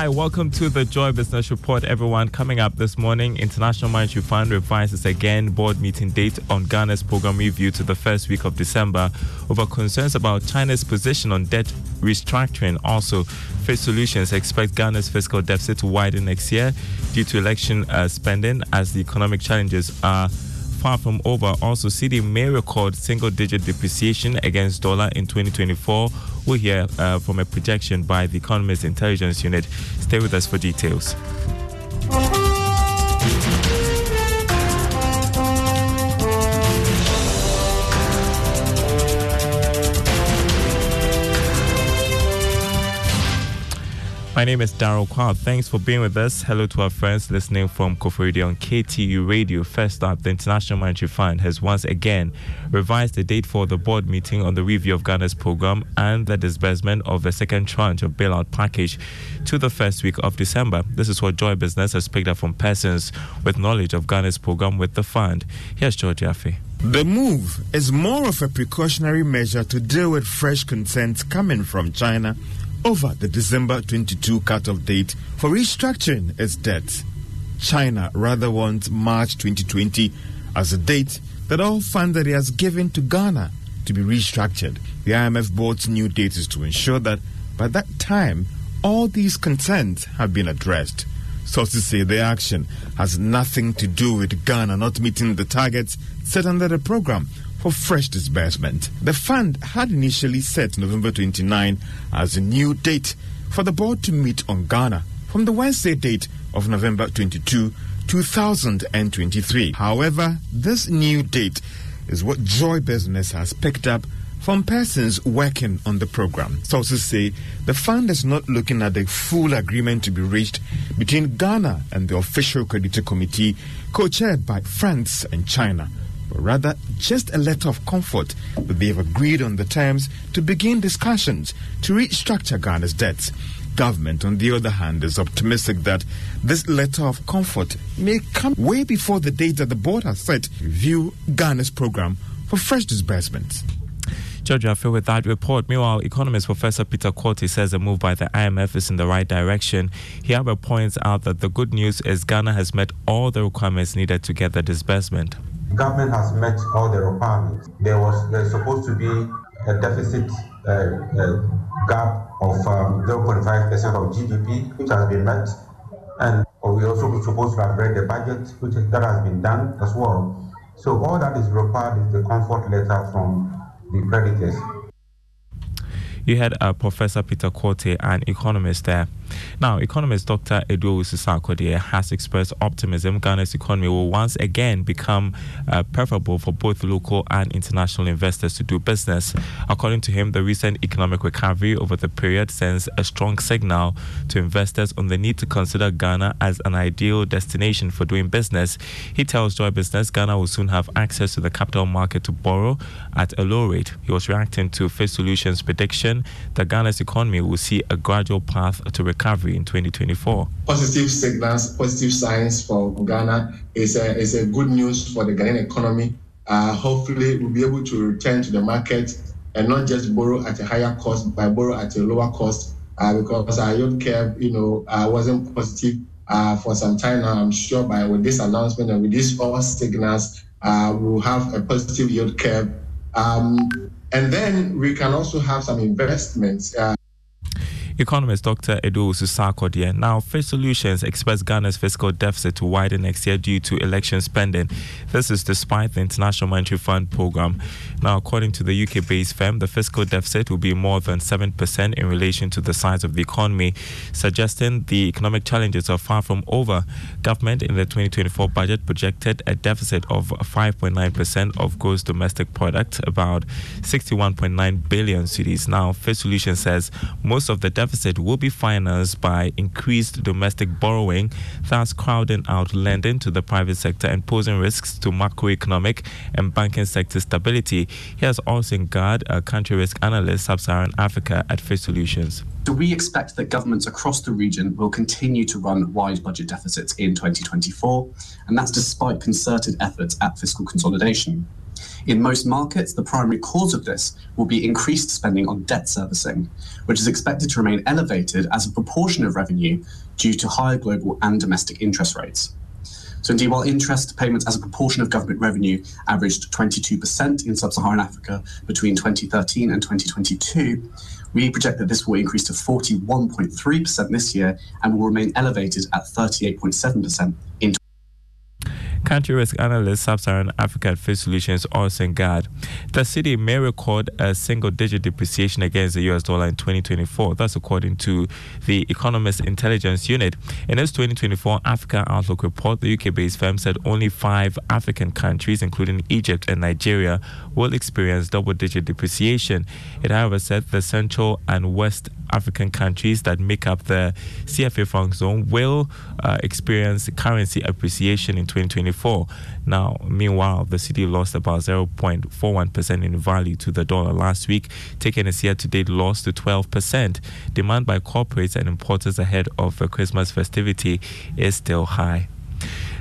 Hi, welcome to the Joy Business Report, everyone. Coming up this morning, International Monetary Fund revises again board meeting date on Ghana's program review to the first week of December over concerns about China's position on debt restructuring. Also, Fitch Solutions expect Ghana's fiscal deficit to widen next year due to election uh, spending as the economic challenges are far from over. Also, cedi may record single-digit depreciation against dollar in 2024. We'll hear uh, from a projection by the Economist Intelligence Unit. Stay with us for details. My name is Daryl Kwab. Thanks for being with us. Hello to our friends listening from Koforidua on KTU Radio. First up, the International Monetary Fund has once again revised the date for the board meeting on the review of Ghana's program and the disbursement of the second tranche of bailout package to the first week of December. This is what Joy Business has picked up from persons with knowledge of Ghana's program with the fund. Here's George Yaffe. The move is more of a precautionary measure to deal with fresh concerns coming from China over the December 22 cutoff date for restructuring its debt. China rather wants March 2020 as a date that all funds that it has given to Ghana to be restructured. The IMF board's new date is to ensure that by that time, all these concerns have been addressed. Sources say the action has nothing to do with Ghana not meeting the targets set under the program for fresh disbursement. The fund had initially set November 29 as a new date for the board to meet on Ghana from the Wednesday date of November 22, 2023. However, this new date is what Joy Business has picked up from persons working on the program. Sources say the fund is not looking at the full agreement to be reached between Ghana and the official creditor committee co chaired by France and China rather just a letter of comfort that they have agreed on the terms to begin discussions to restructure Ghana's debts. Government, on the other hand, is optimistic that this letter of comfort may come way before the date that the board has set to review Ghana's program for fresh disbursements. George feel with that report. Meanwhile, economist Professor Peter Quartey says the move by the IMF is in the right direction. He however points out that the good news is Ghana has met all the requirements needed to get the disbursement government has met all the requirements. There was there's supposed to be a deficit uh, uh, gap of um, 0.5% of GDP, which has been met. And we also supposed to have read the budget, which that has been done as well. So all that is required is the comfort letter from the creditors. You had uh, Professor Peter Quartey, an economist there. Now, economist Dr. Edu Sisakode has expressed optimism Ghana's economy will once again become uh, preferable for both local and international investors to do business. According to him, the recent economic recovery over the period sends a strong signal to investors on the need to consider Ghana as an ideal destination for doing business. He tells Joy Business Ghana will soon have access to the capital market to borrow at a low rate. He was reacting to Fitch Solutions' prediction that Ghana's economy will see a gradual path to recovery recovery in 2024? Positive signals, positive signs for Ghana is a, is a good news for the Ghanaian economy. Uh, hopefully, we'll be able to return to the market and not just borrow at a higher cost, but borrow at a lower cost uh, because our yield curve, you know, uh, wasn't positive uh, for some time now. I'm sure by with this announcement and with these all signals, uh, we'll have a positive yield curve. Um, and then we can also have some investments. Uh, Economist Dr. Edu Susakodier. Now, Fitch Solutions expects Ghana's fiscal deficit to widen next year due to election spending. This is despite the International Monetary Fund program. Now, according to the UK based firm, the fiscal deficit will be more than 7% in relation to the size of the economy, suggesting the economic challenges are far from over. Government in the 2024 budget projected a deficit of 5.9% of gross domestic product, about 61.9 billion cedis. Now, Fitch Solutions says most of the deficit deficit will be financed by increased domestic borrowing, thus crowding out lending to the private sector and posing risks to macroeconomic and banking sector stability. Here's Austin Gard, a uh, country risk analyst, Sub Saharan Africa at Fitch Solutions. So we expect that governments across the region will continue to run wide budget deficits in 2024, and that's despite concerted efforts at fiscal consolidation. In most markets, the primary cause of this will be increased spending on debt servicing, which is expected to remain elevated as a proportion of revenue due to higher global and domestic interest rates. So, indeed, while interest payments as a proportion of government revenue averaged 22% in sub Saharan Africa between 2013 and 2022, we project that this will increase to 41.3% this year and will remain elevated at 38.7% in Country risk analyst Sub-Saharan Africa at Fitch Solutions, Orson Gad. The cedi may record a single-digit depreciation against the US dollar in 2024. That's according to the Economist Intelligence Unit. In its 2024 Africa Outlook report, the UK-based firm said only five African countries, including Egypt and Nigeria, will experience double-digit depreciation. It, however, said the Central and West African countries that make up the CFA franc zone will uh, experience currency appreciation in 2024. Now, meanwhile, the cedi lost about 0.41% in value to the dollar last week, taking its year to date loss to 12%. Demand by corporates and importers ahead of the Christmas festivity is still high.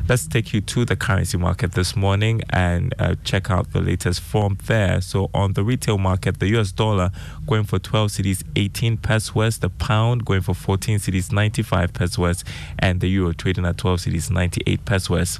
Let's take you to the currency market this morning and uh, check out the latest form there. So, on the retail market, the US dollar going for 12 cedis, 18 pesewas, the pound going for 14 cedis, 95 pesewas, and the euro trading at 12 cedis, 98 pesewas.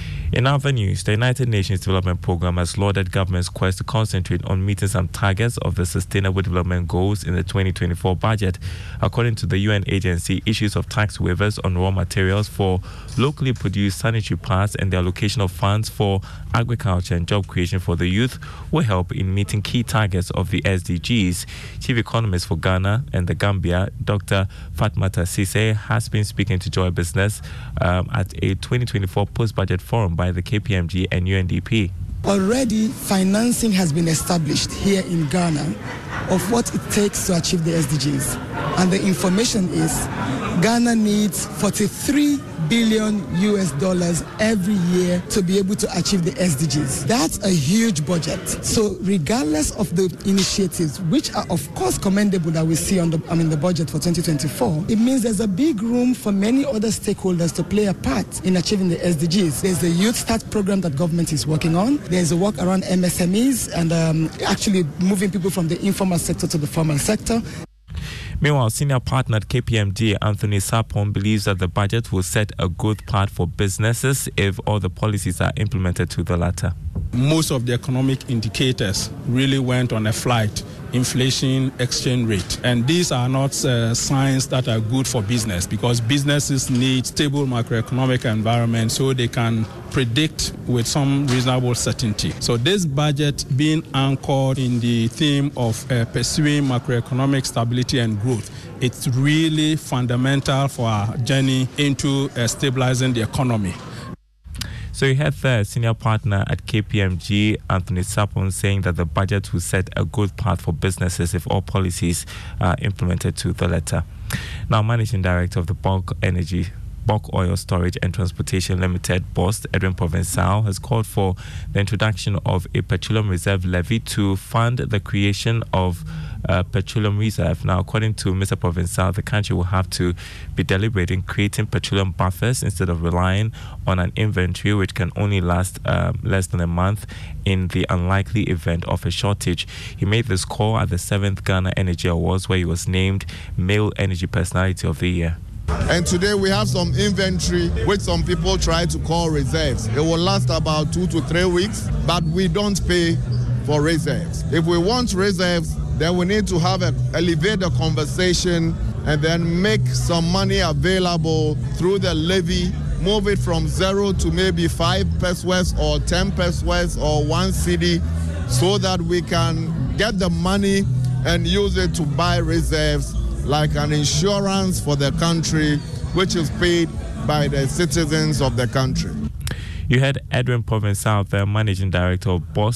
In other news, the United Nations Development Programme has lauded government's quest to concentrate on meeting some targets of the Sustainable Development Goals in the 2024 budget. According to the UN agency, issues of tax waivers on raw materials for locally produced sanitary pads and the allocation of funds for agriculture and job creation for the youth will help in meeting key targets of the SDGs. Chief economist for Ghana and the Gambia, Dr. Fatmata Sise, has been speaking to Joy Business um, at a 2024 post-budget forum by the KPMG and UNDP. Already, financing has been established here in Ghana of what it takes to achieve the SDGs. And the information is Ghana needs 43 billion US dollars every year to be able to achieve the SDGs. That's a huge budget. So regardless of the initiatives, which are of course commendable that we see on the I mean the budget for 2024, it means there's a big room for many other stakeholders to play a part in achieving the SDGs. There's the YouStart program that government is working on. There's a work around MSMEs and um, actually moving people from the informal sector to the formal sector. Meanwhile, senior partner at KPMG, Anthony Sarpong, believes that the budget will set a good path for businesses if all the policies are implemented to the latter. Most of the economic indicators really went on a flight inflation, exchange rate. And these are not uh, signs that are good for business because businesses need stable macroeconomic environment so they can predict with some reasonable certainty. So this budget being anchored in the theme of uh, pursuing macroeconomic stability and growth, it's really fundamental for our journey into uh, stabilizing the economy. So you had the senior partner at KPMG, Anthony Sarpong, saying that the budget will set a good path for businesses if all policies are implemented to the letter. Now, managing director of the bulk energy Bulk Oil Storage and Transportation Limited boss Edwin Provençal has called for the introduction of a petroleum reserve levy to fund the creation of a petroleum reserve. Now, according to Mr. Provençal, the country will have to be deliberate in creating petroleum buffers instead of relying on an inventory which can only last um, less than a month in the unlikely event of a shortage. He made this call at the 7th Ghana Energy Awards where he was named Male Energy Personality of the Year. And today we have some inventory which some people try to call reserves. It will last about two to three weeks, but we don't pay for reserves. If we want reserves, then we need to have a elevate the conversation and then make some money available through the levy move it from zero to maybe five pesewas or 10 pesewas or one cedi so that we can get the money and use it to buy reserves like an insurance for the country, which is paid by the citizens of the country. You had Edwin Provençal, the managing director of Boss